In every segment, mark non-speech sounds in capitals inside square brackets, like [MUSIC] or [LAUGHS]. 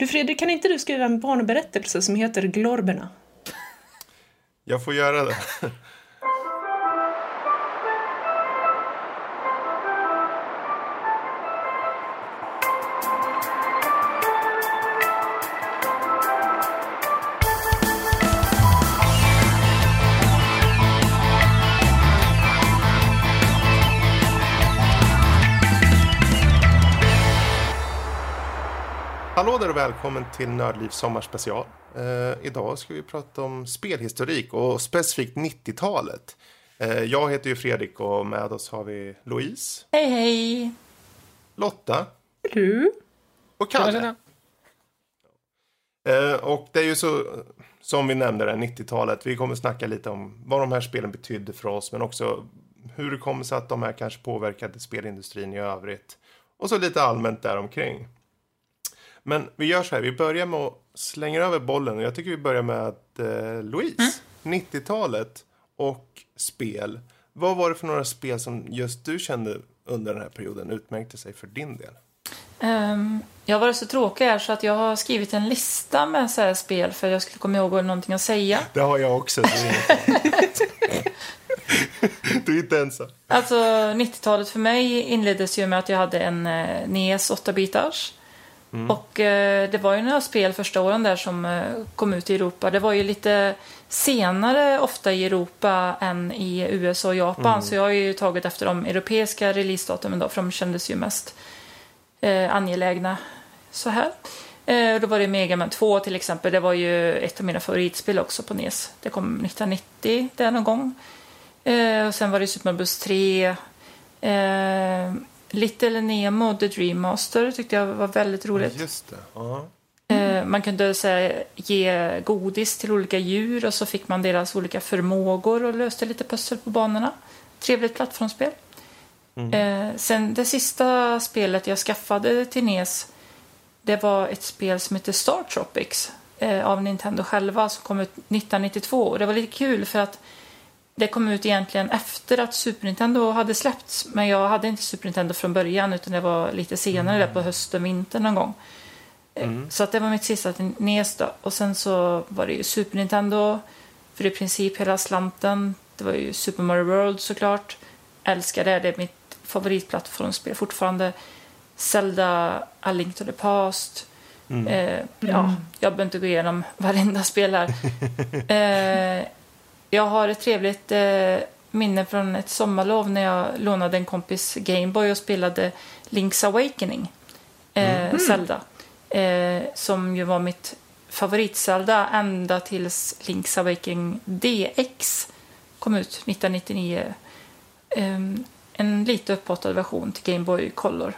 Du Fredrik, kan inte du skriva en barnberättelse som heter Glorberna? Jag får göra det. Välkommen till Nördliv sommarspecial. Eh, idag ska vi prata om spelhistorik och specifikt 90-talet. Eh, jag heter ju Fredrik och med oss har vi Louise, Hej, hej! Lotta Du? och Kalle. Eh, och det är ju så, som vi nämnde, det 90-talet. Vi kommer snacka lite om vad de här spelen betydde för oss, men också hur det kommer sig att de här kanske påverkade spelindustrin i övrigt. Och så lite allmänt däromkring. Men vi gör så här, vi börjar med att slänga över bollen. Jag tycker vi börjar med eh, Louise. 90-talet och spel. Vad var det för några spel som just du kände under den här perioden utmärkte sig för din del? Um, jag varit så tråkig här så att jag har skrivit en lista med så spel för jag skulle komma ihåg någonting att säga. [LAUGHS] Det har jag också. [LAUGHS] du är inte ensam. Alltså 90-talet för mig inleddes ju med att jag hade en eh, NES 8-bitars. Och eh, det var ju några spel första åren där som eh, kom ut i Europa. Det var ju lite senare ofta i Europa än i USA och Japan. Så jag har ju tagit efter de europeiska releasedatumen då, för de kändes ju mest eh, angelägna så här. Eh, då var det Mega Man 2 till exempel. Det var ju ett av mina favoritspel också på NES. Det kom 1990 där någon gång. Eh, och sen var det Super Mario Bros 3. Little Nemo The Dream Master tyckte jag var väldigt roligt. Just det. Ja. Eh, man kunde så här, ge godis till olika djur och så fick man deras olika förmågor och löste lite pussel på banorna. Trevligt plattformsspel. Eh, sen det sista spelet jag skaffade till NES det var ett spel som heter Star Tropics eh, av Nintendo själva som kom ut 1992. Och det var lite kul för att det kom ut egentligen efter att Super Nintendo hade släppts. Men jag hade inte Super Nintendo från början utan det var lite senare där på hösten, vintern någon gång. Eh, Så att det var mitt sista NES då. Och sen så var det ju Super Nintendo för i princip hela slanten. Det var ju Super Mario World såklart. Älskar det, det är mitt favoritplattformsspel fortfarande. Zelda, A Link to the Past. Eh, ja, jag behöver inte gå igenom varenda spel här. [LAUGHS] eh, jag har ett trevligt eh, minne från ett sommarlov när jag lånade en kompis Gameboy och spelade Link's Awakening. Eh, Zelda. Eh, som ju var mitt favorit-Zelda ända tills Link's Awakening DX kom ut 1999. Eh, en lite upphottad version till Game Boy Color.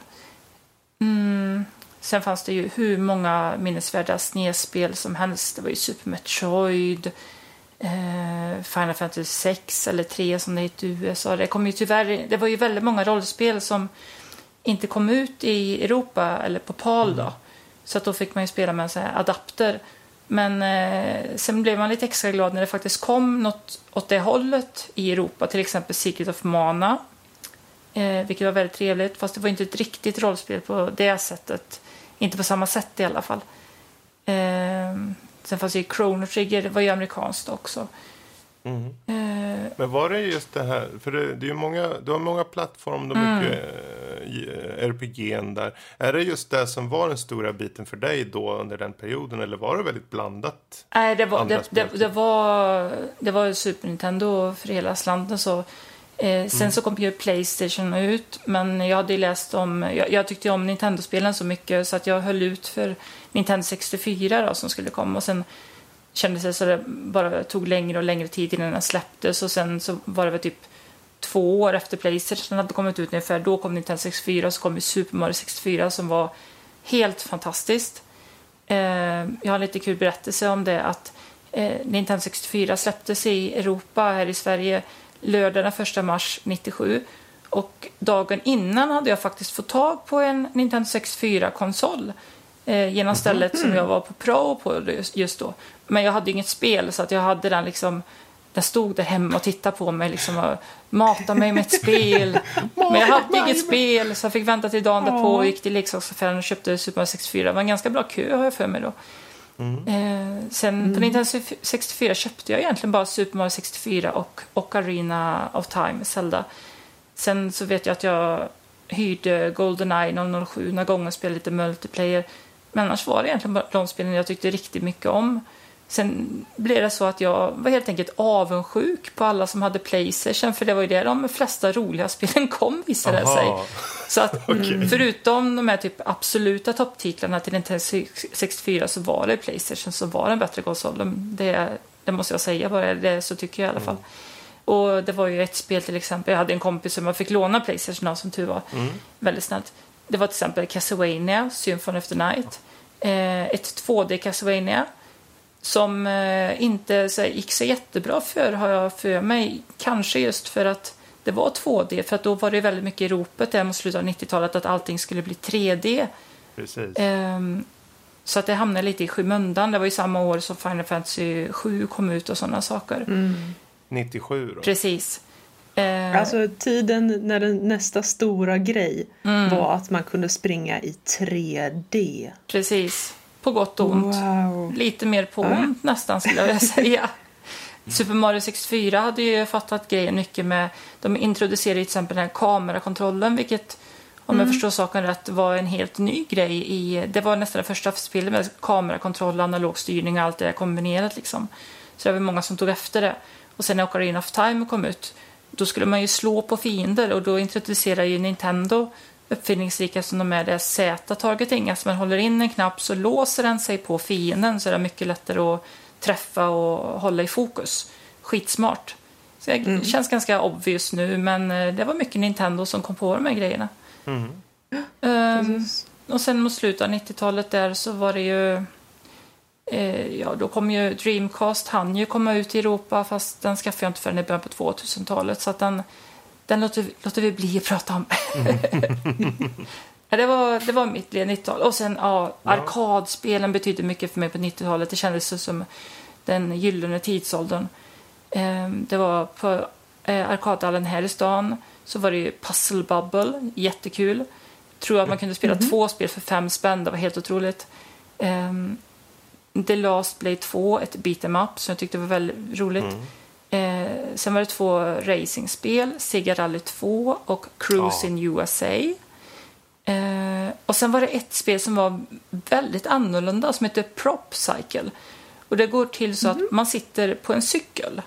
Mm. Sen fanns det ju hur många minnesvärda SNES-spel som helst. Det var ju Super Metroid, eh, Final Fantasy 6 eller 3 som det hette i USA. Det, kom ju tyvärr, det var ju väldigt många rollspel som inte kom ut i Europa eller på PAL då. Så att då fick man ju spela med en adapter. Men eh, sen blev man lite extra glad när det faktiskt kom något åt det hållet i Europa. Till exempel Secret of Mana. Eh, vilket var väldigt trevligt. Fast det var inte ett riktigt rollspel på det sättet. Inte på samma sätt i alla fall. Eh, sen fanns ju Chrono Trigger. Det var ju amerikanskt också. Mm. Eh, Men var det just det här, för det, det är ju många, du har många plattformar och Mm. mycket eh, RPG'n där. Är det just det som var den stora biten för dig då under den perioden eller var det väldigt blandat? Nej, det var, det, det, det var, det var ju Super Nintendo för hela slanten. Så. Eh, sen så kom ju Playstation ut, men jag hade läst om... Jag, jag tyckte om Nintendo-spelen så mycket så att jag höll ut för Nintendo 64 då, som skulle komma. Och sen kändes det så det bara tog längre och längre tid innan den släpptes. Och sen så var det väl typ två år efter Playstation hade kommit ut ungefär. Då kom Nintendo 64 och så kom ju Super Mario 64 som var helt fantastiskt. Eh, jag har en lite kul berättelse om det att eh, Nintendo 64 släpptes i Europa här i Sverige lördag den 1 mars 97. Och dagen innan hade jag faktiskt fått tag på en Nintendo 64-konsol eh, genom stället som jag var på prao på just- just då. Men jag hade inget spel så att jag hade den liksom den stod där hemma och tittade på mig liksom och matade mig med ett spel. [LAUGHS] Men jag hade inget spel så jag fick vänta till dagen därpå och gick till leksaksaffären och köpte Super Mario 64. Det var en ganska bra kö har jag för mig då. Eh, sen på Nintendo 64 köpte jag egentligen bara Super Mario 64 och Ocarina of Time, Zelda. Sen så vet jag att jag hyrde Goldeneye 007 några gånger och spelade lite multiplayer. Men annars var det egentligen bara de spelen jag tyckte riktigt mycket om. Sen blev det så att jag var helt enkelt avundsjuk på alla som hade Playstation för det var ju där de flesta roliga [LAUGHS] spelen kom visade det sig. Så att [LAUGHS] förutom de här typ absoluta topptitlarna till Nintendo 64 så var det Playstation som var den bättre konsolen. Det, det måste jag säga bara, det, så tycker jag i alla fall. Och det var ju ett spel till exempel, jag hade en kompis som jag fick låna Playstation av som tur var. Väldigt snällt. Det var till exempel Castlevania, Symphony of the Night. Eh, ett 2D Castlevania som eh, inte så, här, gick så jättebra för, har jag för mig. Kanske just för att det var 2D, för att då var det väldigt mycket i ropet där mot slutet av 90-talet att allting skulle bli 3D. Precis. Ehm, så att det hamnade lite i skymundan. Det var ju samma år som Final Fantasy 7 kom ut och sådana saker. 97 då. Precis. Eh, Alltså tiden när den nästa stora grej Mm. var att man kunde springa i 3D. Precis. På gott och ont. Wow. Lite mer på ont nästan skulle jag vilja [LAUGHS] säga. Super Mario 64 hade ju fattat grejen mycket med... De introducerade till exempel den här kamerakontrollen vilket om jag förstår saken rätt var en helt ny grej. i Det var nästan det första spelet med kamerakontroll, analog styrning och allt det där kombinerat. Liksom. Så det var många som tog efter det. Och sen när Ocarina of Time kom ut då skulle man ju slå på fiender och då introducerade ju Nintendo uppfinningsrika som de är det Z-targeting. Alltså man håller in en knapp så låser den sig på fienden så är det mycket lättare att träffa och hålla i fokus. Skitsmart. Så det känns ganska obvious nu men eh, det var mycket Nintendo som kom på de här grejerna. Ehm, och sen mot slutet av 90-talet där så var det ju eh, ja, då kom ju Dreamcast, han ju komma ut i Europa fast den skaffade jag inte förrän i början på 2000-talet så att den, den låter, låter vi bli att prata om. [LAUGHS] ja, det, var, det var mitt led 90-tal. Och sen ja, arkadspelen betydde mycket för mig på 90-talet. Det kändes som den gyllene tidsåldern. Eh, det var på eh, arkadhallen här i stan så var det ju Puzzle Bubble, jättekul. Tror att man kunde spela två spel för fem spänn, det var helt otroligt. Ehm, The Last Blade 2, ett beat em up som jag tyckte var väldigt roligt. Eh, sen var det två racingspel, Sega Rally 2 och Cruise Ja. in USA. Eh, och sen var det ett spel som var väldigt annorlunda som heter Prop Cycle. Och det går till så att man sitter på en cykel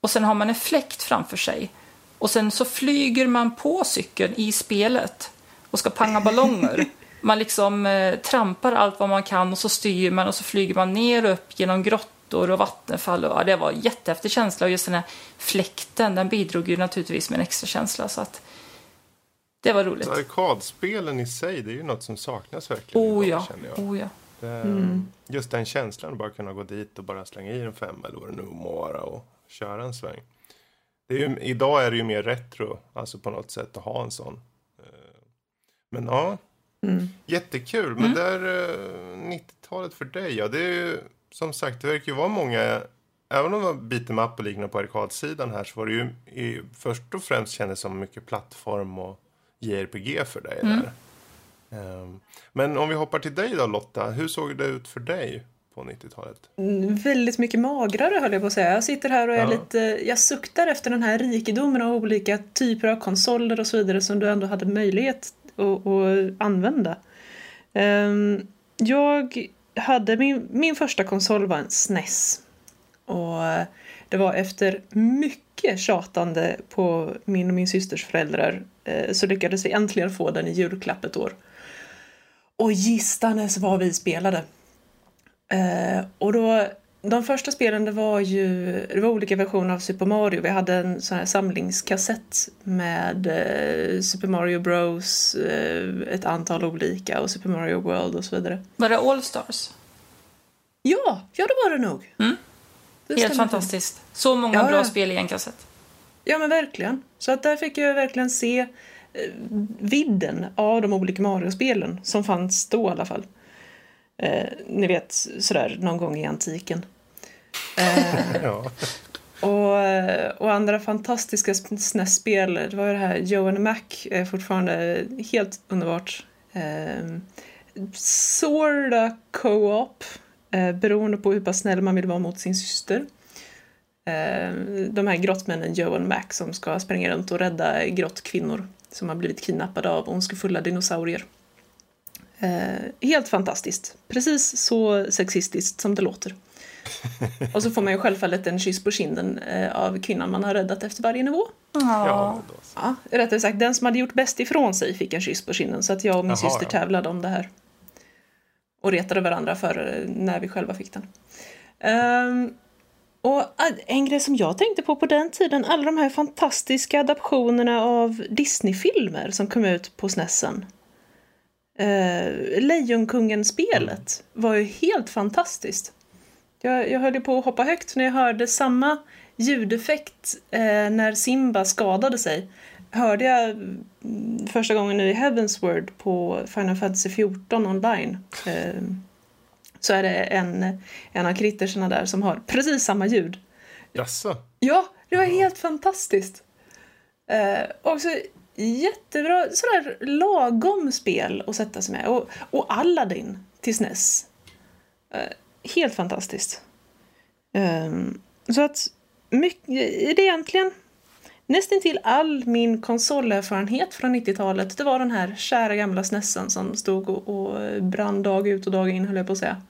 och sen har man en fläkt framför sig. Och sen så flyger man på cykeln i spelet och ska panga ballonger. [LAUGHS] Man liksom eh, trampar allt vad man kan och så styr man och så flyger man ner och upp genom grottor och vattenfall. Och, ja, det var en jättehäftig känsla och just den här fläkten den bidrog ju naturligtvis med en extra känsla. Så att det var roligt. Så arkadspelen i sig, det är ju något som saknas verkligen. Oh ja, känner jag. oh ja. Det, Just den känslan att bara kunna gå dit och bara slänga i en femma eller vad det nu må vara och köra en sväng. Det är ju, idag är det ju mer retro, alltså på något sätt att ha en sån. Eh, Men ja, jättekul. Men där eh, 90-talet för dig, ja det är ju som sagt, det verkar ju vara många Även om det var beat'em up och liknande på arkadsidan här så var det ju i, först och främst kändes som mycket plattform och JRPG för dig där. Ehm, men om vi hoppar till dig då Lotta, hur såg det ut för dig på 90-talet? Mm, Väldigt mycket magrare höll jag på att säga. Jag sitter här och är Ja. lite, jag suktar efter den här rikedomen av olika typer av konsoler och så vidare som du ändå hade möjlighet att, att använda. Ehm, jag hade min, min första konsol var en SNES. Och eh, det var efter mycket tjatande på min och min systers föräldrar eh, så lyckades vi äntligen få den i julklapp ett år. Och gistanes vad vi spelade. Eh, och då, de första spelen det var ju det var olika versioner av Super Mario. Vi hade en sån här samlingskassett med eh, Super Mario Bros, eh, ett antal olika och Super Mario World och så vidare. Var det All Stars? Ja, ja det var det nog. Mm. Det Helt fantastiskt. Så många Ja, bra spel i en kassett. Ja men verkligen. Så att där fick jag verkligen se eh, vidden av de olika Mario-spelen som fanns då i alla fall. Eh, ni vet sådär någon gång i antiken. Eh, [LAUGHS] Ja, Och, eh, och andra fantastiska SNES-spel, det var ju det här Joe and Mac, är fortfarande helt underbart. Eh, sorta co-op, eh, beroende på hur pass snäll man vill vara mot sin syster. Eh, de här grottmännen Joe och Mac som ska spränga runt och rädda grottkvinnor som har blivit kidnappade av ondskefulla dinosaurier. Eh, helt fantastiskt. Precis så sexistiskt som det låter. [LAUGHS] Och så får man ju självfallet en kyss på kinden eh, av kvinnan man har räddat efter varje nivå. Ja. Ja, rättare sagt, den som hade gjort bäst ifrån sig fick en kyss på kinden så att jag och min Jaha, syster ja. tävlade om det här. Och retade varandra för eh, när vi själva fick den. Ehm, och ah, en grej som jag tänkte på på den tiden, alla de här fantastiska adaptionerna av Disney-filmer som kom ut på SNESen. Uh, Lejonkungen-spelet var ju helt fantastiskt. Jag, jag höll på att hoppa högt när jag hörde samma ljudeffekt eh, när Simba skadade sig. Hörde jag mm, första gången nu i Heavensward på Final Fantasy 14 online. Eh, så är det en, en av kritterserna där som har precis samma ljud. Jaså? Ja, det var helt fantastiskt. Eh, också jättebra, sådär lagom spel att sätta sig med. Och, och Aladdin till SNES. Uh, helt fantastiskt. Um, så att mycket, det är egentligen nästan till all min konsolerfarenhet från 90-talet, det var den här kära gamla SNESen som stod och, och brann dag ut och dag in, höll jag på att säga.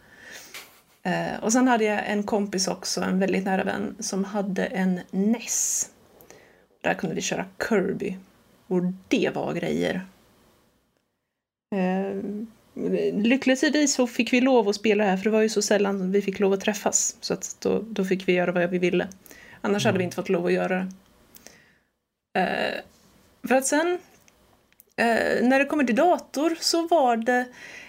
Uh, och sen hade jag en kompis också, en väldigt nära vän, som hade en NES. Där kunde vi köra Kirby. Och det var grejer. Eh, lyckligtvis så fick vi lov att spela här, för det var ju så sällan vi fick lov att träffas. Så att då, då fick vi göra vad vi ville. Annars hade vi inte fått lov att göra det. Eh, för att sen, eh, när det kommer till dator så var det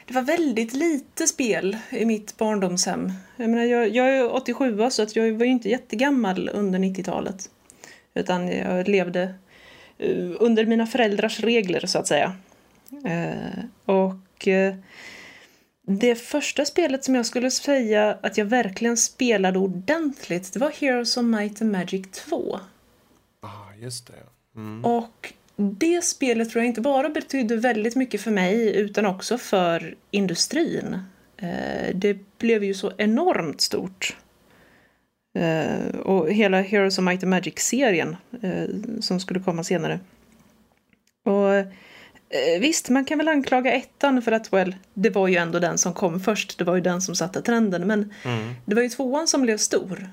det var väldigt lite spel i mitt barndomshem. Jag, menar, jag, jag är 87 så att jag var ju inte jättegammal under 90-talet. Utan jag levde under mina föräldrars regler så att säga. Eh, och eh, det första spelet som jag skulle säga att jag verkligen spelade ordentligt det var Heroes of Might and Magic 2. Ah, just det. Mm. Och det spelet tror jag inte bara betydde väldigt mycket för mig utan också för industrin. Eh, det blev ju så enormt stort. Eh, och hela Heroes of Might and Magic-serien eh, som skulle komma senare. Och eh, visst, man kan väl anklaga ettan för att, well, det var ju ändå den som kom först. Det var ju den som satte trenden. Men Mm. det var ju tvåan som blev stor.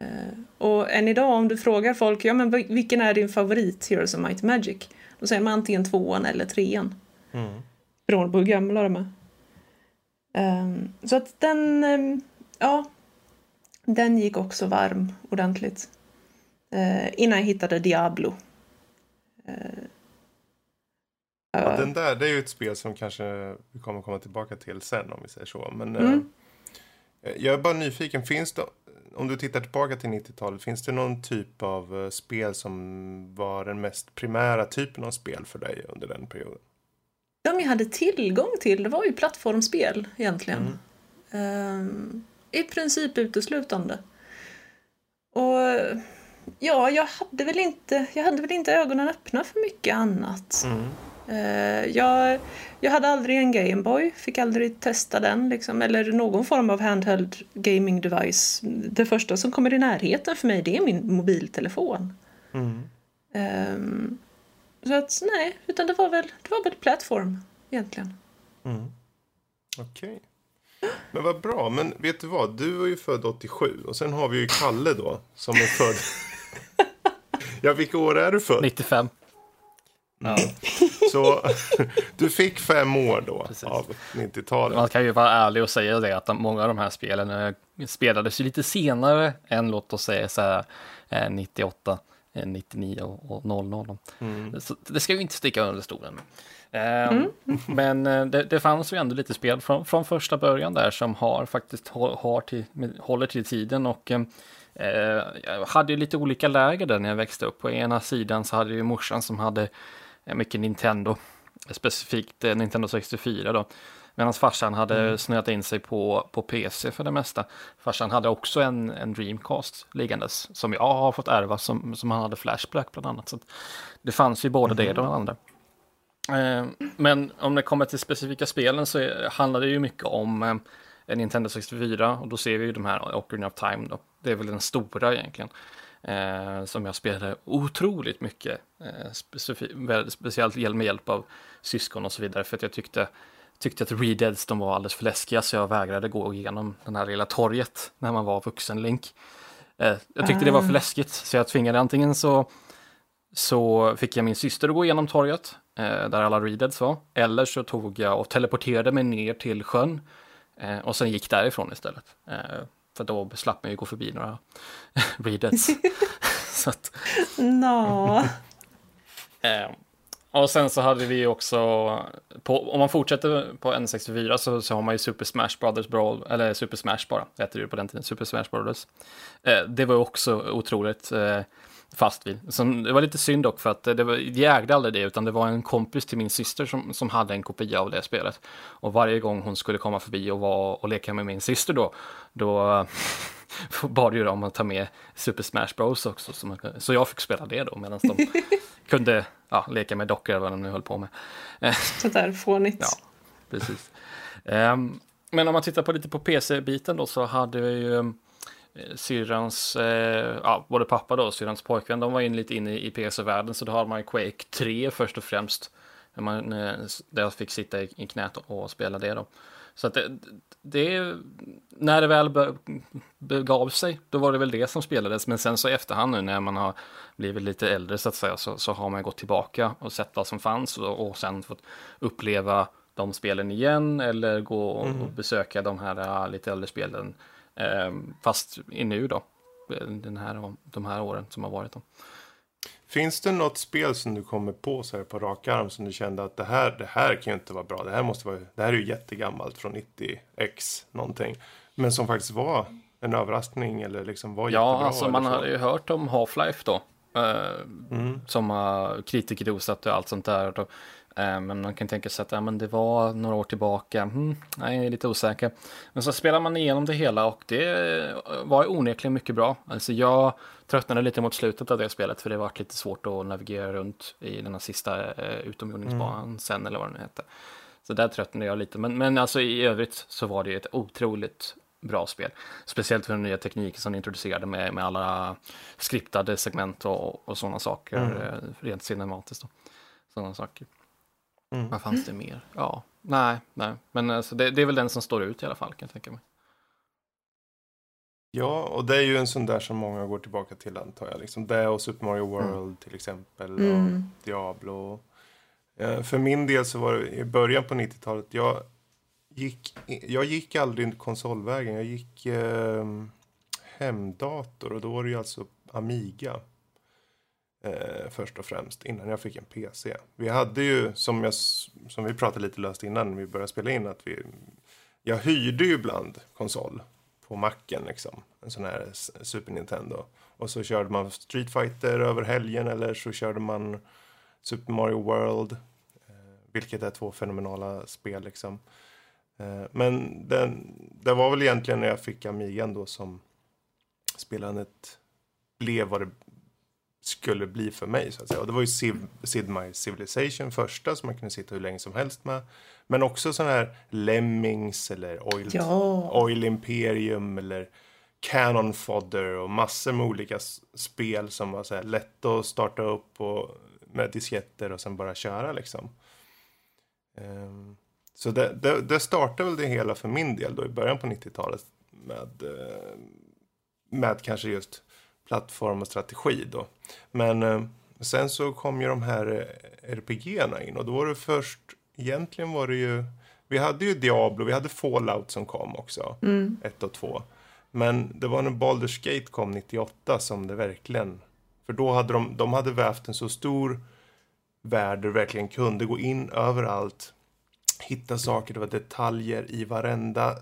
Eh, och än idag om du frågar folk, ja men vil- vilken är din favorit Heroes of Might and Magic? Då säger man antingen tvåan eller trean. Mm. Beroende på hur gamla de är. Ehm, så att den, ehm, ja, den gick också varm ordentligt. Eh, innan jag hittade Diablo. Eh, Ja, ja, den där, det är ju ett spel som kanske vi kommer komma tillbaka till sen om vi säger så. Men Mm. eh, jag är bara nyfiken, finns det, om du tittar tillbaka till 90-talet, finns det någon typ av eh, spel som var den mest primära typen av spel för dig under den perioden? De jag hade tillgång till det var ju plattformsspel egentligen. Ehm, I princip uteslutande. Och ja, jag hade väl inte, jag hade väl inte ögonen öppna för mycket annat. Mm. Eh, jag, jag hade aldrig en Gameboy, fick aldrig testa den liksom, eller någon form av handheld gaming device. Det första som kommer i närheten för mig det är min mobiltelefon. Mm. Ehm, så att nej, utan det var väl, det var väl plattform egentligen. Mm. Okej. Men vad bra. Men vet du vad? Du var ju född 87 och sen har vi ju Kalle då som är född... [LAUGHS] ja, vilka år är du född? 95. Ja. Så [LAUGHS] du fick fem år då Precis. av 90-talet. Man kan ju vara ärlig och säga det att många av de här spelen eh, spelades ju lite senare än låt oss säga så här, eh, 98, eh, 99 och, och 00. Mm. Så det ska ju inte sticka under stolen med. Eh, [LAUGHS] Men eh, det, det fanns ju ändå lite spel från, från första början där som har faktiskt har till, håller till tiden och eh, eh, jag hade ju lite olika läger där när jag växte upp. På ena sidan så hade jag ju morsan som hade eh, mycket Nintendo, specifikt eh, Nintendo 64 då. Medan farsan hade mm. snöat in sig på, på PC för det mesta. Farsan hade också en, en Dreamcast liggandes som jag har fått ärva som, som han hade Flashback bland annat. Så det fanns ju både mm. det och det andra. Eh, men om det kommer till specifika spelen så handlar det ju mycket om eh, en Nintendo 64 och då ser vi ju de här Ocarina of Time då. Det är väl den stora egentligen. Eh, som jag spelade otroligt mycket. Eh, specif- speciellt med hjälp av syskon och så vidare. För att jag tyckte, tyckte att Redeads de var alldeles för läskiga så jag vägrade gå igenom den här lilla torget när man var vuxen Link. Eh, jag tyckte det var för ah. läskigt så jag tvingade antingen så så fick jag min syster att gå igenom torget eh, där alla Redeads var. Eller så tog jag och teleporterade mig ner till sjön eh, och sen gick därifrån istället. För då slapp man ju gå förbi några [LAUGHS] Redeads. [LAUGHS] [LAUGHS] så att... no och sen så hade vi också, på, om man fortsätter på N64 så, så har man ju Super Smash Brothers Brawl, eller Super Smash bara, hette det på den tiden, Super Smash Brothers. Eh, det var också otroligt eh, fast vid. Som, det var lite synd dock för att det var, jag ägde aldrig det utan det var en kompis till min syster som, som hade en kopia av det spelet. Och varje gång hon skulle komma förbi och, var, och leka med min syster då, då [LAUGHS] bad ju dem att ta med Super Smash Bros också. Så, så jag fick spela det då medan de kunde ja, leka med dockor eller vad de nu höll på med. [LAUGHS] Sådär fånigt. Ja, precis. Um, men om man tittar på lite på PC-biten då så hade vi ju Eh, syrrans, eh, ja, både pappa då och syrrans pojkvän, de var in lite inne i, PC-världen, så då har man ju Quake 3 först och främst. Man, eh, där jag fick sitta i, i knät och, och, spela det då. Så att det, det, när det väl be, begav sig, då var det väl det som spelades. Men sen så i efterhand nu när man har blivit lite äldre så att säga, så, så har man gått tillbaka och sett vad som fanns och, och sen fått uppleva de spelen igen eller gå och, mm. och besöka de här uh, lite äldre spelen Ehm, fast i nu då, den här, de här åren som har varit. Då. Finns det något spel som du kommer på så här på rak arm som du kände att det här, det här kan ju inte vara bra. Det här, måste vara, det här är ju jättegammalt från 90x någonting. Men som faktiskt var en överraskning eller liksom var ja, jättebra. Ja, alltså man har ju hört om Half-Life då. Uh, mm. Som uh, kritikerrosat och allt sånt där. Eh, men man kan tänka sig att ja, men det var några år tillbaka. Nej, jag är lite osäker. Men så spelar man igenom det hela och det var onekligen mycket bra. Alltså jag tröttnade lite mot slutet av det spelet för det var lite svårt att navigera runt i den här sista eh, utomjordingsbanan mm. sen eller vad det nu hette. Så där tröttnade jag lite. Men, men alltså i övrigt så var det ett otroligt bra spel. Speciellt för den nya tekniken som introducerade med, med alla skriptade segment och, och sådana saker mm. Eh, rent cinematiskt. Då. Sådana saker. Mm. Vad fanns det mer? Ja, nej, nej. Men alltså, det, det, är väl den som står ut i alla fall kan jag tänka mig. Ja, och det är ju en sån där som många går tillbaka till antar jag. Liksom det och Super Mario World mm. till exempel. Mm. Och Diablo. Eh, för min del så var det i början på 90-talet. Jag gick, jag gick aldrig konsolvägen. Jag gick eh, hemdator och då var det ju alltså Amiga eh, först och främst innan jag fick en PC. Vi hade ju som, jag, som vi pratade lite löst innan vi började spela in att vi jag hyrde ju ibland konsol på macken liksom. En sån här Super Nintendo. Och så körde man Street Fighter över helgen eller så körde man Super Mario World. Eh, vilket är två fenomenala spel liksom. Eh, men den, det var väl egentligen när jag fick Amigan då som spelandet blev vad det skulle bli för mig. Så att säga. Och det var ju Civ, Sid Meier's Civilization första som man kunde sitta hur länge som helst med. Men också sådana här Lemmings eller Oil, ja. Oil Imperium eller Cannon Fodder och massor med olika spel som var så här lätta att starta upp och med disketter och sen bara köra liksom. Um, så det, det, det startade väl det hela för min del då i början på 90-talet med, uh, med kanske just plattform och strategi då. Men eh, sen så kom ju de här eh, RPG-erna in och då var det först, egentligen var det ju, vi hade ju Diablo, vi hade Fallout som kom också, mm. ett och två. Men det var när Baldur's Gate kom 98 som det verkligen, för då hade de, de hade vävt en så stor värld där du verkligen kunde gå in överallt, hitta saker, det var detaljer i varenda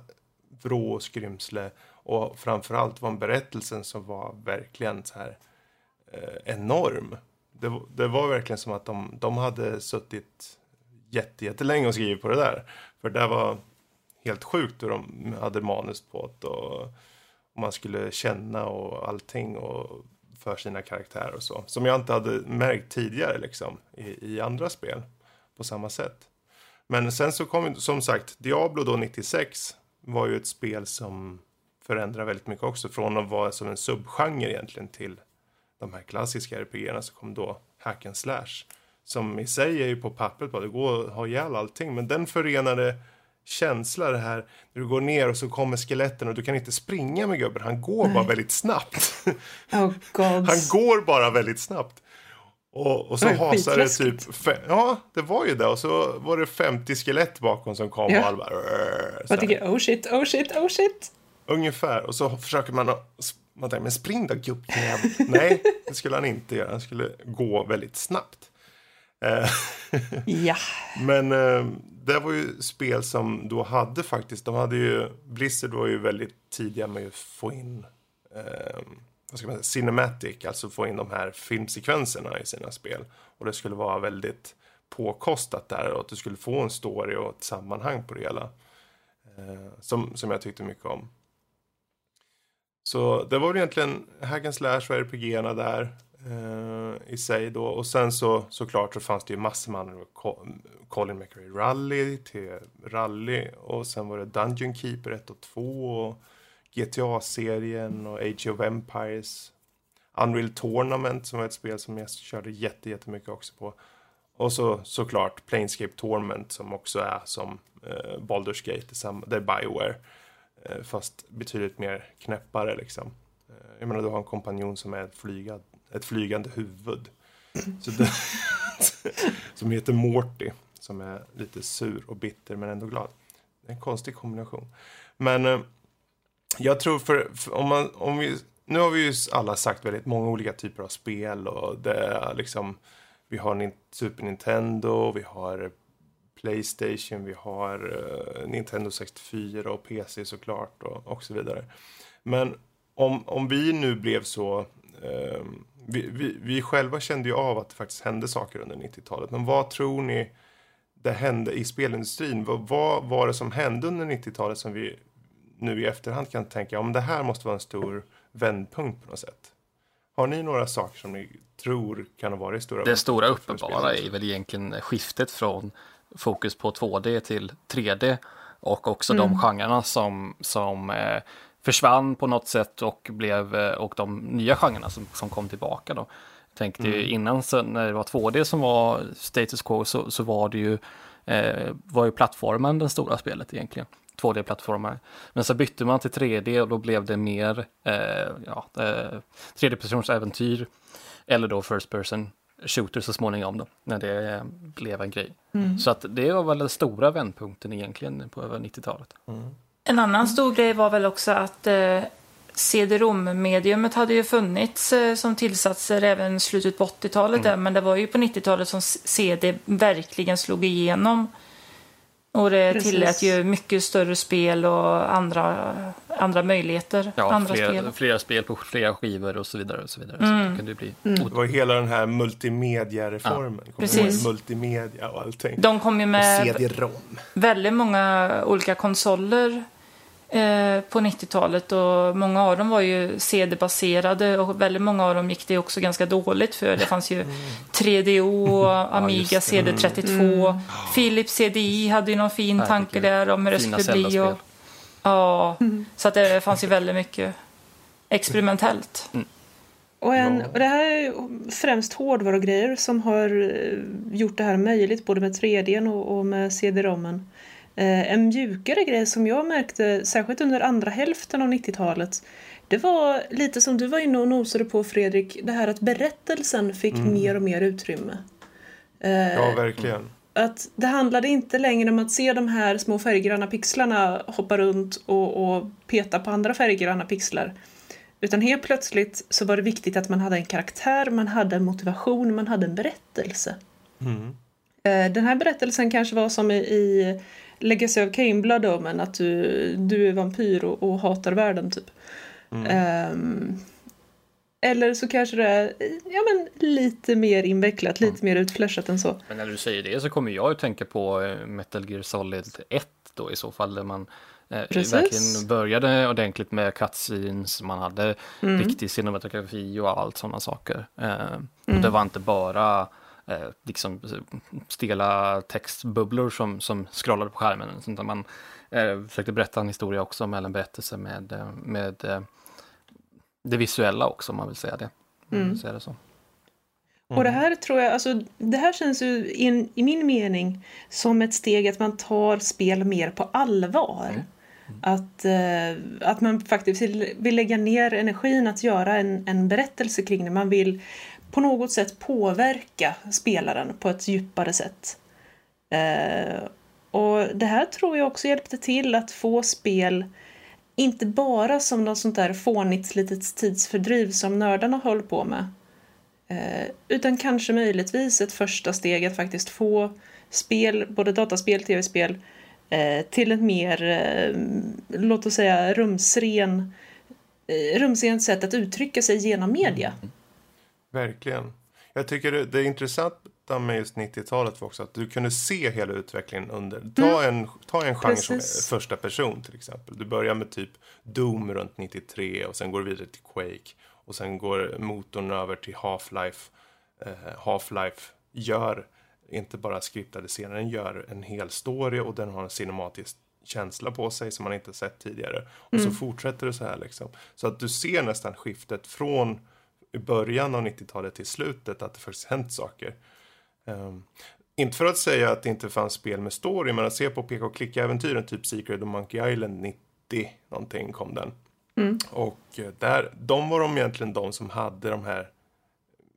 vrå och skrymsle och framförallt var berättelsen som var verkligen så här eh, enorm. Det, det, var verkligen som att de, de hade suttit jätte, jättelänge och skrivit på det där. För det var helt sjukt hur de hade manus på det och, och man skulle känna och allting och för sina karaktärer och så. Som jag inte hade märkt tidigare liksom i, i andra spel på samma sätt. Men sen så kom som sagt Diablo då 96 var ju ett spel som förändrar väldigt mycket också. Från att vara som en subgenre egentligen till de här klassiska RPGerna så kom då Hack and Slash. Som i sig är ju på pappret bara, det går att ha ihjäl allting. Men den förenade känsla det här när du går ner och så kommer skeletten och du kan inte springa med gubben. Han går Nej. bara väldigt snabbt. Oh, [LAUGHS] Han går bara väldigt snabbt. Och, och så det hasar det typ, ja det var ju det och så var det 50 skelett bakom som kom ja. och alla bara... Jag tycker oh shit, oh shit, oh shit. Ungefär. Och så försöker man... Man tänker, men spring då gubbjävel. [LAUGHS] Nej, det skulle han inte göra. Han skulle gå väldigt snabbt. Eh, [LAUGHS] ja. Men eh, det var ju spel som då hade faktiskt, de hade ju, Blizzard var ju väldigt tidiga med att få in eh, vad ska man säga, cinematic, alltså få in de här filmsekvenserna i sina spel. Och det skulle vara väldigt påkostat där och att du skulle få en story och ett sammanhang på det hela. Eh, som, som jag tyckte mycket om. Så det var väl egentligen Hack and Slash och rpg där eh, i sig då. Och sen så såklart så fanns det ju massor med andra. Colin McRae Rally till Rally och sen var det Dungeon Keeper 1 och 2 och GTA-serien och Age of Empires. Unreal Tournament som var ett spel som jag körde jätte, jättemycket också på. Och så såklart Planescape Torment som också är som eh, Baldur's Gate, det är Bioware. Eh, fast betydligt mer knäppare liksom. Eh, jag menar, du har en kompanjon som är ett, flyga, ett flygande huvud. Det, [LAUGHS] som heter Morty, som är lite sur och bitter men ändå glad. En konstig kombination. Men eh, jag tror för, för, om man, om vi, nu har vi ju alla sagt väldigt många olika typer av spel och det är liksom, vi har Super Nintendo, vi har Playstation, vi har uh, Nintendo 64 och PC såklart och, och så vidare. Men om, om vi nu blev så... Uh, vi, vi, vi, själva kände ju av att det faktiskt hände saker under 90-talet. Men vad tror ni det hände i spelindustrin? Vad, vad var det som hände under 90-talet som vi nu i efterhand kan tänka om det här måste vara en stor vändpunkt på något sätt? Har ni några saker som ni tror kan ha varit stora? Det stora uppenbara är väl egentligen skiftet från fokus på 2D till 3D och också mm. de genrerna som, som eh, försvann på något sätt och blev eh, och de nya genrerna som, som kom tillbaka då. Tänkte mm. innan så, när det var 2D som var status quo så, så var det ju eh, var ju plattformen det stora spelet egentligen. 2D-plattformar. Men så bytte man till 3D och då blev det mer eh, ja, eh, 3D-persons äventyr eller då First Person shooter så småningom då, när det eh, blev en grej. Mm. Så att det var väl den stora vändpunkten egentligen på över 90-talet. Mm. En annan stor grej var väl också att eh, CD-ROM-mediumet hade ju funnits eh, som tillsatser även slutet på 80-talet mm. men det var ju på 90-talet som CD verkligen slog igenom. Och det Precis. tillät ju mycket större spel och andra, andra möjligheter. Ja, andra flera, spel. flera spel på flera skivor och så vidare. Och så vidare. Mm. Så det, kunde bli mm. det var hela den här multimedia-reformen. Ja. Precis. Multimedia och allting. De kom ju med väldigt många olika konsoler Eh, på 90-talet och många av dem var ju CD-baserade och väldigt många av dem gick det också ganska dåligt för. Det fanns ju 3DO och [LAUGHS] Amiga ja, CD32. Mm. Philips CDI hade ju någon fin ja, tanke där om hur det skulle bli. Och, ja, mm. så att det fanns ju väldigt mycket experimentellt. Mm. Och, en, och det här är främst hårdvarugrejer som har eh, gjort det här möjligt både med 3D och, och med CD-rommen. Eh, en mjukare grej som jag märkte, särskilt under andra hälften av 90-talet, det var lite som du var inne och nosade på Fredrik, det här att berättelsen fick mm. mer och mer utrymme. Eh, ja, verkligen. Att det handlade inte längre om att se de här små färggranna pixlarna hoppa runt och, och peta på andra färggranna pixlar. Utan helt plötsligt så var det viktigt att man hade en karaktär, man hade en motivation, man hade en berättelse. Mm. Eh, den här berättelsen kanske var som i Legacy of Cain Blood Omen, att du, du är vampyr och, och hatar världen typ. Mm. Um, eller så kanske det är ja, men lite mer invecklat, lite mm. mer utfläschat än så. Men när du säger det så kommer jag att tänka på eh, Metal Gear Solid 1 då i så fall, där man eh, verkligen började ordentligt med cutscenes, man hade mm. riktig cinematografi och allt sådana saker. Eh, mm. och det var inte bara eh, liksom stela textbubblor som, som scrollade på skärmen, utan man eh, försökte berätta en historia också, med en berättelse med, eh, med eh, det visuella också, om man vill säga det. Mm. Säga det så. Mm. Och det här tror jag, alltså det här känns ju in, i min mening som ett steg att man tar spel mer på allvar. Mm. Mm. Att, eh, att man faktiskt vill, vill lägga ner energin att göra en, en berättelse kring det. Man vill på något sätt påverka spelaren på ett djupare sätt. Eh, och det här tror jag också hjälpte till att få spel inte bara som något sånt där fånigt litet tidsfördriv som nördarna höll på med. Eh, utan kanske möjligtvis ett första steg att faktiskt få spel, både dataspel, och tv-spel, eh, till ett mer, eh, låt oss säga, rumsren, eh, rumsrent sätt att uttrycka sig genom media. Mm. Verkligen. Jag tycker det, det är intressant med just 90-talet var också att du kunde se hela utvecklingen under. Ta mm. en, ta en genre Precis. som första person till exempel. Du börjar med typ Doom runt 93 och sen går du vidare till Quake. Och sen går motorn över till Half-Life. Uh, Half-Life gör inte bara skriptade scener, den gör en hel story och den har en cinematisk känsla på sig som man inte sett tidigare. Och mm. så fortsätter det så här liksom. Så att du ser nästan skiftet från början av 90-talet till slutet att det faktiskt hänt saker. Um, inte för att säga att det inte fanns spel med story, men att se på peka och klicka-äventyren, typ Secret och Monkey Island 90 någonting kom den. Mm. Och eh, där, de var de egentligen de som hade de här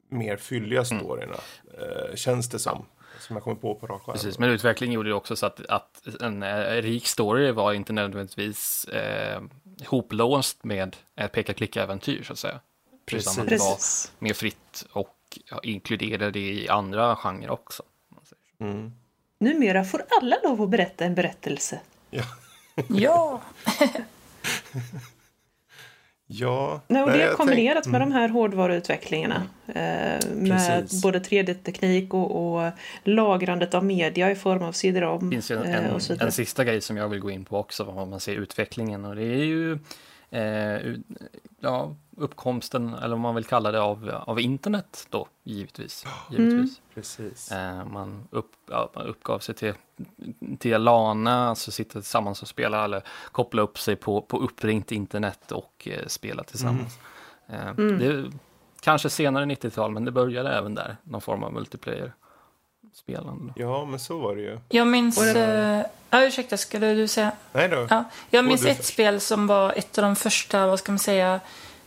mer fylliga storyna, mm. uh, känns det som. Som jag kommer på på rak Precis, men utveckling gjorde ju också så att, att en uh, rik story var inte nödvändigtvis uh, hoplåst med ett peka-klicka-äventyr så att säga. Precis. Utan att det var mer fritt och ja, inkludera det i andra genrer också. Mm. Numera får alla lov att berätta en berättelse. Ja. ja. [LAUGHS] ja. Nej, och det är kombinerat tänk... med mm. de här hårdvaruutvecklingarna. Mm. Eh, med Precis. både 3D-teknik och, och, lagrandet av media i form av CD-ROM. Det finns en, eh, en, en, sista grej som jag vill gå in på också, vad man ser utvecklingen. Och det är ju eh, ja, uppkomsten, eller vad man vill kalla det, av, av internet då, givetvis. [GASPS] givetvis. Mm. Precis. Eh, man, upp, ja, man uppgav sig till, till Lana, alltså sitta tillsammans och spela, eller koppla upp sig på, på uppringt internet och eh, spela tillsammans. Mm. Eh, mm. Det, kanske senare 90-tal, men det började även där, någon form av multiplayer spelande. Ja, men så var det ju. Jag minns... Uh, ja, ursäkta, skulle du säga? Nej då. Ja, jag minns ett spel som var ett av de första, vad ska man säga,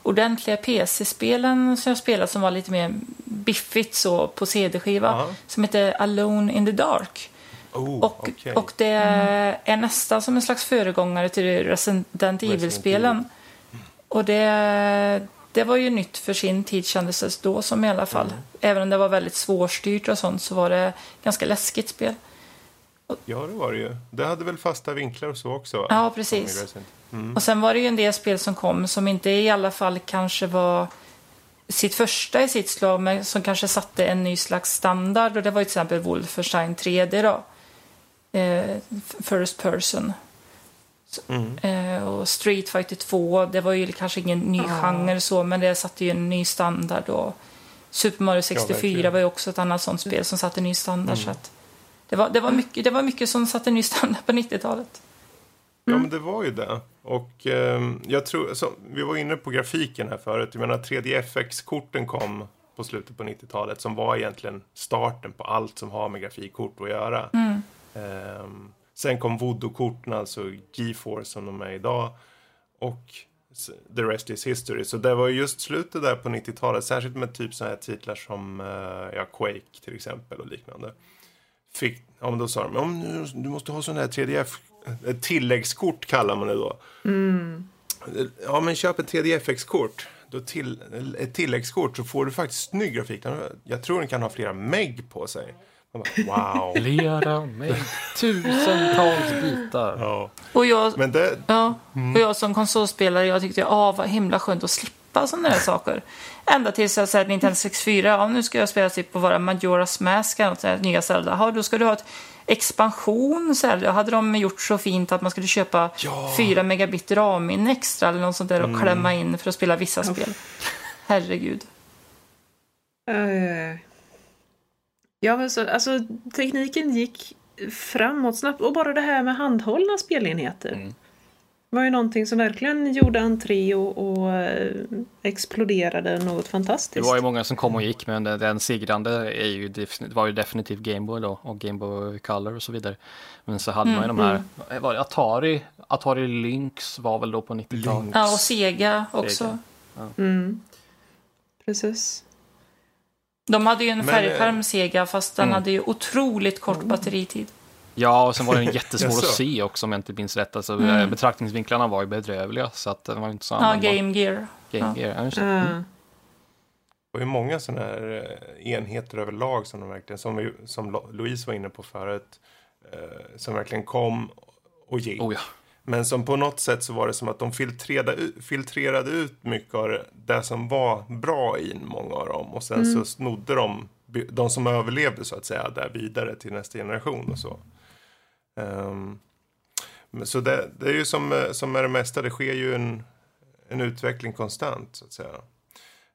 ordentliga PC-spelen som jag spelat som var lite mer biffigt så på CD-skiva. Uh -huh. Som heter Alone in the Dark. Oh, och, okay. och det mm. är nästan som en slags föregångare till Resident Evil-spelen. Och det, det var ju nytt för sin tid kändes det då som i alla fall. Mm. Även om det var väldigt svårstyrt och sånt så var det ganska läskigt spel. Ja, det var det ju. Det hade väl fasta vinklar och så också? Ja, precis. Mm. Och sen var det ju en del spel som kom som inte i alla fall kanske var sitt första i sitt slag, men som kanske satte en ny slags standard. Och det var till exempel Wolfenstein 3D då. Eh, first person. Mm. Eh, och Street Fighter 2, det var ju kanske ingen ny mm. genre så, men det satte ju en ny standard. Och Super Mario 64 ja, var ju också ett annat sånt spel som satte en ny standard. Mm. Så att det, var, det, var mycket, det var mycket som satte en ny standard på 90-talet. Ja, men det var ju det. Och eh, jag tror, så, vi var inne på grafiken här förut. Jag menar 3D-FX-korten kom på slutet på 90-talet som var egentligen starten på allt som har med grafikkort att göra. Mm. Eh, Sen kom voodoo-korten, alltså GeForce som de är idag. Och the rest is history. Så det var just slutet där på 90-talet, särskilt med typ sådana här titlar som uh, ja, Quake till exempel och liknande. Fick, ja, men då sa de, om du måste ha sån här 3DF, ett tilläggskort kallar man det då. Mm. Ja, men köp ett 3DFX-kort. Då till, ett tilläggskort så får du faktiskt snygg grafik. Jag tror den kan ha flera meg på sig. Wow. [LAUGHS] Flera meg, tusentals bitar. Ja. Och jag, Men det... ja, mm. och jag som konsolspelare, jag tyckte, ah, vad himla skönt att slippa sådana där saker. Ända tills jag säger Nintendo 64, ja nu ska jag spela typ på våra Majora's Mask, eller nya Zelda. Ja, då ska du ha ett expansion. Så här, då hade de gjort så fint att man skulle köpa Ja. 4 megabit RAM-minne extra eller något sånt där och klämma in för att spela vissa spel. Herregud. Eh, Ja, men så, alltså tekniken gick framåt snabbt och bara det här med handhållna spelenheter Mm. Var ju någonting som verkligen gjorde entré och, och eh, exploderade något Det fantastiskt. var ju många som kom och gick, men den, den segrande är ju var ju definitivt Gameboy då, och Gameboy Color och så vidare. Men så hade man ju de här, var det Atari, Atari Lynx var väl då på 90-talet. Lynx. Ja, och Sega också. Sega. Mm. Precis. De hade ju en färgskärm Sega fast den Mm. hade ju otroligt kort batteritid. Ja, och sen var den [LAUGHS] jättesvår att se också om jag inte minns rätt. Alltså, Mm. eh, Betraktningsvinklarna var ju bedrövliga, så att den var inte så Ja, användbar. Game Gear. Game Gear. Ja, just det. Ah. Mm. Det var ju många sådana här eh, enheter överlag som de verkligen, som, vi, som Lo- Louise var inne på förut, eh, som verkligen kom och gick. Oh ja. Men som på något sätt så var det som att de filtrerade, ut- filtrerade ut mycket av det- som var bra i många av dem. Och sen så snodde de, de som överlevde så att säga, där vidare till nästa generation och så. Ehm, så det, det är ju som, eh, som med det mesta, det sker ju en, en utveckling konstant så att säga.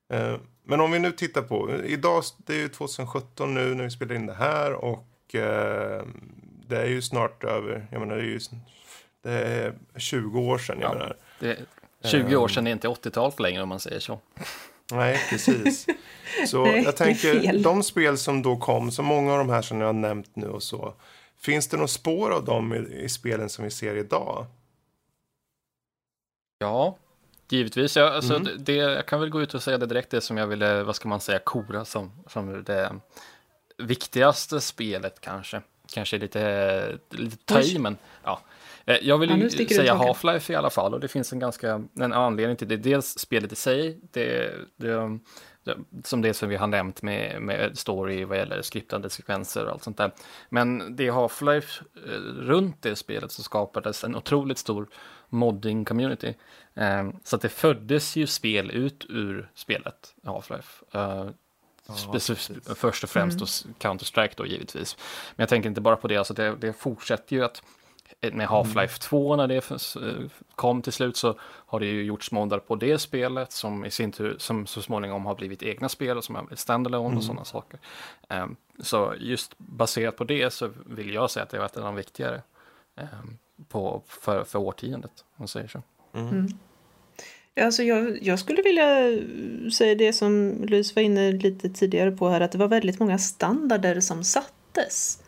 Eh, Men om vi nu tittar på, idag, det är ju 2017 nu när vi spelar in det här och eh, det är ju snart över, jag menar det är ju det är 20 år sedan jag Ja. menar. Det, 20 år Ehm. sedan är inte 80-talet längre om man säger så. Nej, precis. [LAUGHS] Så jag tänker, de spel som då kom, så många av de här som jag har nämnt nu och så, finns det något spår av dem i, i spelen som vi ser idag? Ja, givetvis. Jag, alltså, Mm. det, jag kan väl gå ut och säga det direkt, det som jag ville, vad ska man säga, kora som, som det viktigaste spelet kanske. Kanske lite, lite ta i, men ja. Eh, Jag vill Ja, ju du säga. Half-Life i alla fall och det finns en ganska en anledning till det. Dels spelet i sig, det, det, som det som vi har nämnt med, med story vad gäller skriptade sekvenser och allt sånt där. Men det är Half-Life eh, runt det spelet så skapades en otroligt stor modding community. Eh, så att det föddes ju spel ut ur spelet Half-Life. Eh, Specif- först och främst då Counter-Strike då givetvis. Men jag tänker inte bara på det, alltså det, det fortsätter ju att med Half-Life 2 när det f- kom till slut så har det ju gjorts moddar på det spelet som i sin tur som så småningom har blivit egna spel och som blivit standalone och sådana saker. Ehm, så just baserat på det så vill jag säga att det har varit en av de viktigare ehm, på, för, för årtiondet, om man säger så. Alltså jag, jag skulle vilja säga det som Louise var inne lite tidigare på här, att det var väldigt många standarder som sattes.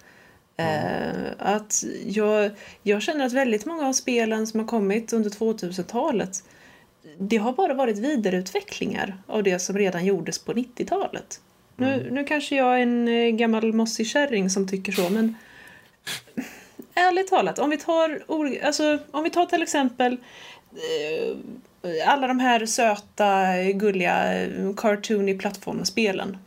Eh, att jag, jag känner att väldigt många av spelen som har kommit under 2000-talet det har bara varit vidareutvecklingar av det som redan gjordes på 90-talet. Nu, nu kanske jag är en eh, gammal mossig kärring som tycker så, men [LAUGHS] ärligt talat, om vi tar, alltså, om vi tar till exempel eh, alla de här söta, gulliga, cartoony plattformsspelen.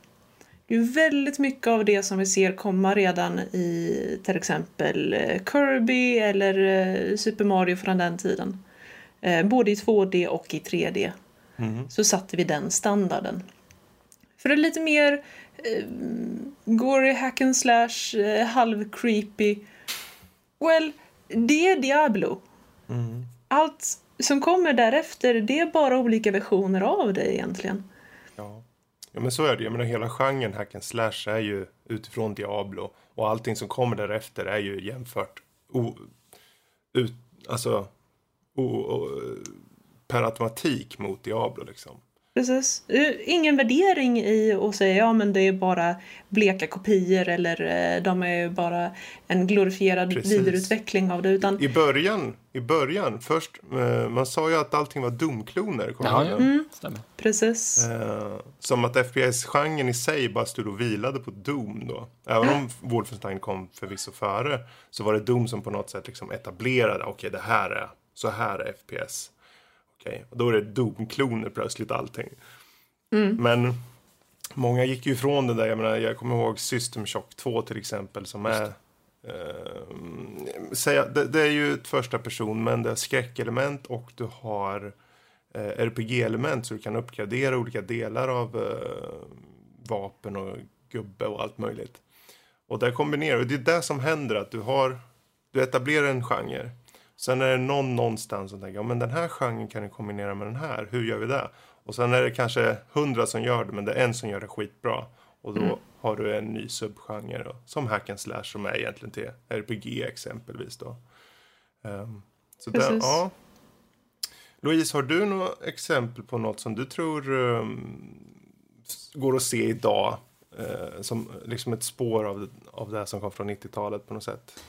Det är väldigt mycket av det som vi ser komma redan i till exempel eh, Kirby eller eh, Super Mario från den tiden. Eh, Både i 2D och i 3D så satte vi den standarden. För det lite mer eh, gory hack and slash, eh, halv creepy. Well, det är Diablo. Allt som kommer därefter, det är bara olika versioner av det egentligen. Ja ja, men så är det. Jag menar, hela genren hack and slash är ju utifrån Diablo. Och allting som kommer därefter är ju jämfört o, ut, alltså, o, o, per automatik mot Diablo liksom. Precis. Eh, Ingen värdering i att säga ja men det är bara bleka kopior eller eh, de är bara en glorifierad Precis. vidareutveckling av det. Utan I början, i början, först, eh, man sa ju att allting var dumkloner. Ja, det? stämmer. precis. Eh, som att FPS-genren i sig bara stod och vilade på Doom då. Även om Wolfenstein kom förvisso före så var det Doom som på något sätt liksom etablerade, okej det här är, så här är FPS. Okej, och då är det Doom-kloner plötsligt allting. Men många gick ju ifrån det där, jag menar jag kommer ihåg System Shock 2 till exempel som är Eh, säga, det, det är ju ett första person men det är skräckelement och du har eh, RPG-element så du kan uppgradera olika delar av eh, vapen och gubbe och allt möjligt. Och där kombinerar du, det är det som händer att du har, du etablerar en genre. Sen är det någon någonstans som tänker, ja men den här genren kan du kombinera med den här, hur gör vi det? Och sen är det kanske hundra som gör det, men det är en som gör det skitbra. Och då mm. har du en ny subgenre som hack and slash som är egentligen till RPG exempelvis då. Um, så där, ja. Louise, har du något exempel på något som du tror um, går att se idag uh, som liksom ett spår av, av det här som kom från 90-talet på något sätt?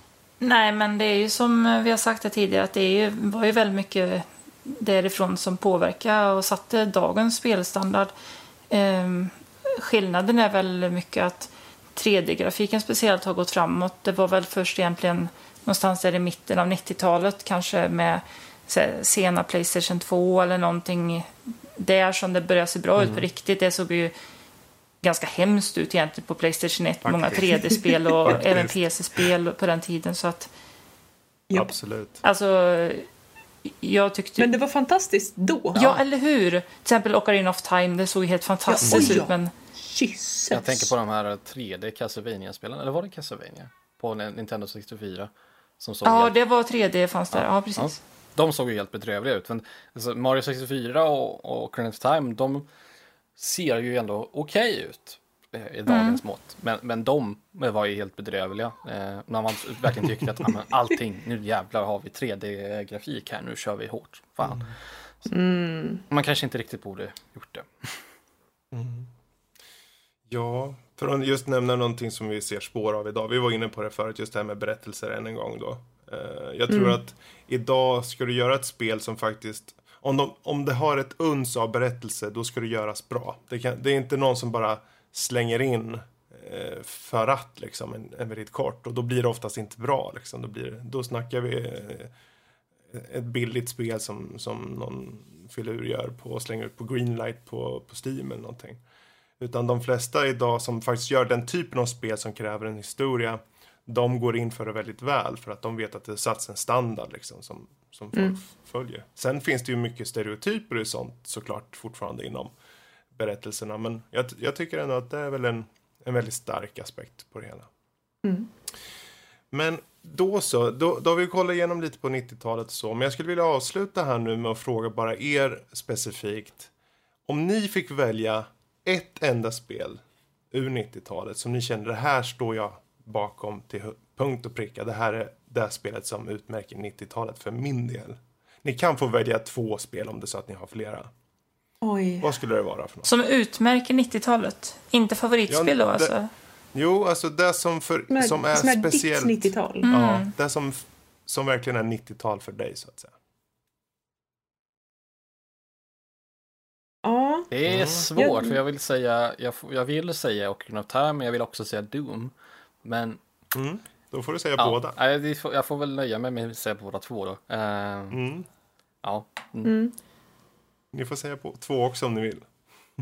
Nej, men det är ju som vi har sagt det tidigare att det är ju, var ju väldigt mycket därifrån som påverkade och satte dagens spelstandard. Um, skillnaden är väl mycket att 3D-grafiken speciellt har gått framåt. Det var väl först egentligen någonstans där i mitten av 90-talet kanske med sena Playstation 2 eller någonting där som det började se bra mm. ut på mm. riktigt. Det såg ju ganska hemskt ut egentligen på Playstation 1. Faktiskt. Många 3D-spel och [LAUGHS] även PC-spel på den tiden. Så att, Absolut. Alltså, jag tyckte... Men det var fantastiskt då. Ja, eller hur? Till exempel Ocarina of Time, det såg helt fantastiskt ja, ut. Men... Jesus. Jag tänker på de här 3D Castlevania-spelen, eller var det Castlevania? På Nintendo 64. Som såg ja, helt... det var 3D fanns där, ja, ja precis. Ja. De såg ju helt bedrövliga ut. Men alltså, Mario 64 och, och Ocarina of Time, de ser ju ändå okej okay ut eh, i dagens mm. mått. Men, men de var ju helt bedrövliga. Eh, när man verkligen tyckte att ah, allting, nu jävlar har vi 3D-grafik här, nu kör vi hårt. Fan. Mm. Man kanske inte riktigt borde gjort det. Mm. Ja, för att just nämna någonting som vi ser spår av idag. Vi var inne på det förut, just det här med berättelser än en gång då. Eh, jag tror mm. att idag ska du göra ett spel som faktiskt om, de, om det har ett uns av berättelse, då ska det göras bra. Det, kan, det är inte någon som bara slänger in eh, för att, liksom, en, en väldigt kort. Och då blir det oftast inte bra. Liksom. Då, blir, då snackar vi eh, ett billigt spel som, som någon filur gör på och slänger ut på Greenlight på, på Steam eller någonting. Utan de flesta idag som faktiskt gör den typen av spel som kräver en historia, de går in för det väldigt väl för att de vet att det satts en standard liksom som, som folk mm. följer. Sen finns det ju mycket stereotyper och sånt såklart fortfarande inom berättelserna men jag, jag tycker ändå att det är väl en, en väldigt stark aspekt på det hela. Mm. Men då så, då, då har vi kollat igenom lite på 90-talet och så, men jag skulle vilja avsluta här nu med att fråga bara er specifikt. Om ni fick välja ett enda spel ur 90-talet som ni känner det här står jag bakom till punkt och pricka. Det här är det spelet som utmärker 90-talet för min del. Ni kan få välja två spel om det är så att ni har flera. Oj. Vad skulle det vara för något? Som utmärker 90-talet? Inte favoritspel ja, då alltså? jo, alltså det som, för, som, är, som är speciellt. ditt 90-tal? Mm. Ja, det som, som verkligen är 90-tal för dig så att säga. Ja. Det är svårt, för jag vill säga, jag, jag vill säga Ocarina of Time, men jag vill också säga Doom. Men... Mm. Då får du säga ja, båda. Jag får väl nöja mig med att säga båda två då. Uh, mm. Ja. Mm. mm. Ni får säga på två också om ni vill.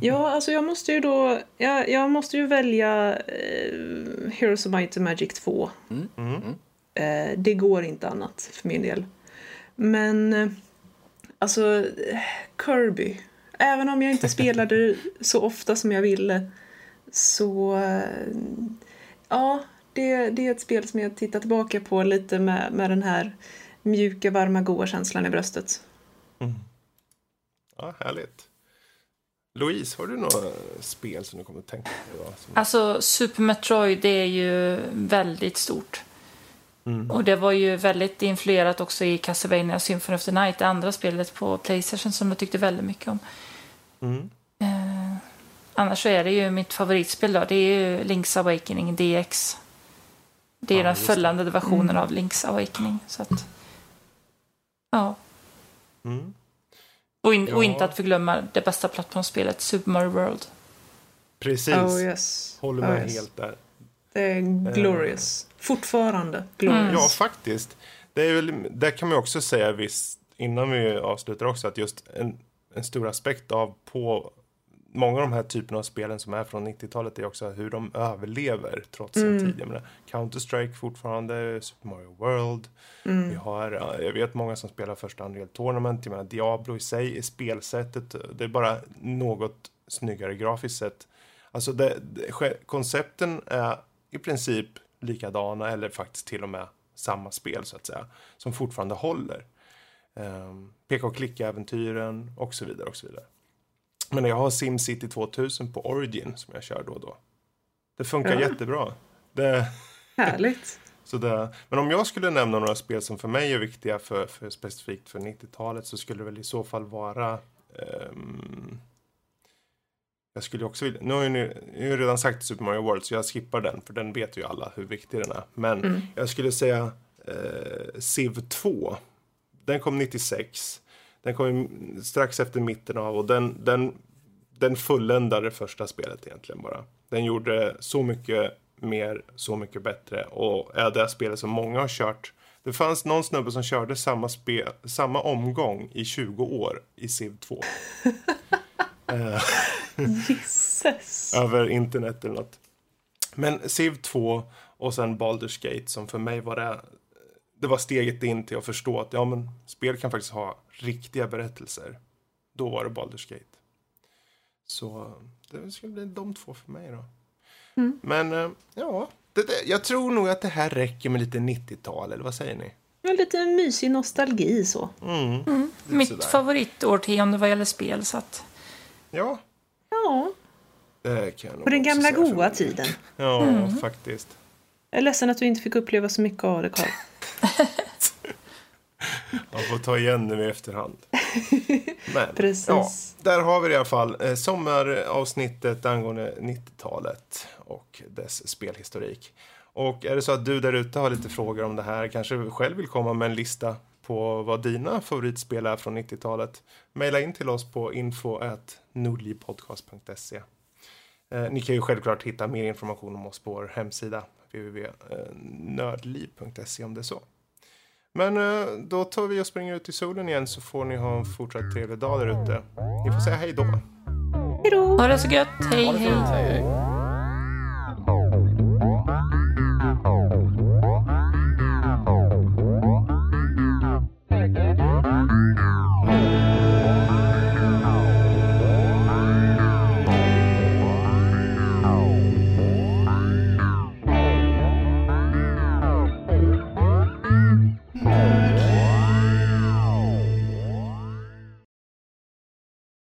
Ja, alltså jag måste ju då, jag, jag måste ju välja eh, Heroes of Might and Magic 2. Mm. Mm. Eh, det går inte annat för min del. Men, eh, alltså, Kirby. Även om jag inte [LAUGHS] spelade så ofta som jag ville så, eh, ja, det, det är ett spel som jag tittar tillbaka på lite med, med den här mjuka, varma, goa känslan i bröstet. Mm. Ja, härligt. Louise, har du några spel som du kommer att tänka på? Som... Alltså, Super Metroid, det är ju väldigt stort. Mm. Och det var ju väldigt influerat också i Castlevania Symphony of the Night, det andra spelet på Playstation som jag tyckte väldigt mycket om. Mm. Eh, annars så är det ju mitt favoritspel då, det är ju Link's Awakening DX. Det är ja, den följande det. versionen mm. av Link's Awakening. Så att, ja. Mm. Och, in, ja. och, inte att förglömma det bästa plattformsspelet, Super Mario World. Precis. Oh, yes. Håller med oh, yes. helt där. Det är glorious. Uh. Fortfarande glorious. Mm. Ja, faktiskt. Det är väl, där kan man också säga visst, innan vi avslutar också, att just en, en stor aspekt av på många av de här typerna av spelen som är från 90-talet är också hur de överlever trots sin tid. Jag menar, Counter-Strike fortfarande, Super Mario World. Vi har, ja, jag vet många som spelar första Unreal Tournament. Jag menar, Diablo i sig är spelsättet. Det är bara något snyggare grafiskt sett. Alltså det, det, koncepten är i princip likadana eller faktiskt till och med samma spel så att säga. Som fortfarande håller. Um, peka och klicka-äventyren och så vidare och så vidare. Men jag har SimCity 2000 på Origin som jag kör då och då. Det funkar Ja. jättebra. Det, Härligt. [LAUGHS] så det, men om jag skulle nämna några spel som för mig är viktiga för, för specifikt för 90-talet så skulle det väl i så fall vara ehm, jag skulle också vilja, nu har jag har ju redan sagt Super Mario World så jag skippar den för den vet ju alla hur viktig den är. Men jag skulle säga eh, Civ 2. Den kom 96. Den kom i- strax efter mitten av och den, den, den fulländade första spelet egentligen bara. Den gjorde så mycket mer, så mycket bättre och är det spelet som många har kört. Det fanns någon snubbe som körde samma, spel, samma omgång i 20 år i Civ 2. Gisses. [LAUGHS] över internet eller något. Men Civ 2 och sen Baldur's Gate som för mig var det det var steget in till att förstå att ja men spel kan faktiskt ha riktiga berättelser. Då var det Baldur's Gate. Så det skulle bli de två för mig då. Men eh, ja, det, det, jag tror nog att det här räcker med lite 90-tal eller vad säger ni? Ja, lite mysig nostalgi så. Mm. Mitt sådär. favoritårtionde vad gäller spel. Så att, Ja, Ja, på den gamla goa tiden. Ja, faktiskt. Jag är ledsen att du inte fick uppleva så mycket av det, Karl. [LAUGHS] Man får ta igen nu i efterhand. [LAUGHS] Men, Precis. Ja, där har vi det i alla fall. Eh, sommaravsnittet angående 90-talet och dess spelhistorik. Och är det så att du där ute har lite frågor om det här, kanske själv vill komma med en lista på vad dina favoritspel är från 90-talet, mejla in till oss på info.nordlivpodcast.se. Eh, ni kan ju självklart hitta mer information om oss på vår hemsida www.nördliv.se om det är så. Men eh, då tar vi och springer ut i solen igen så får ni ha en fortsatt trevlig dag där ute. Ni får säga hej då. Hej då! ha det så gött. Hej, hej. hej,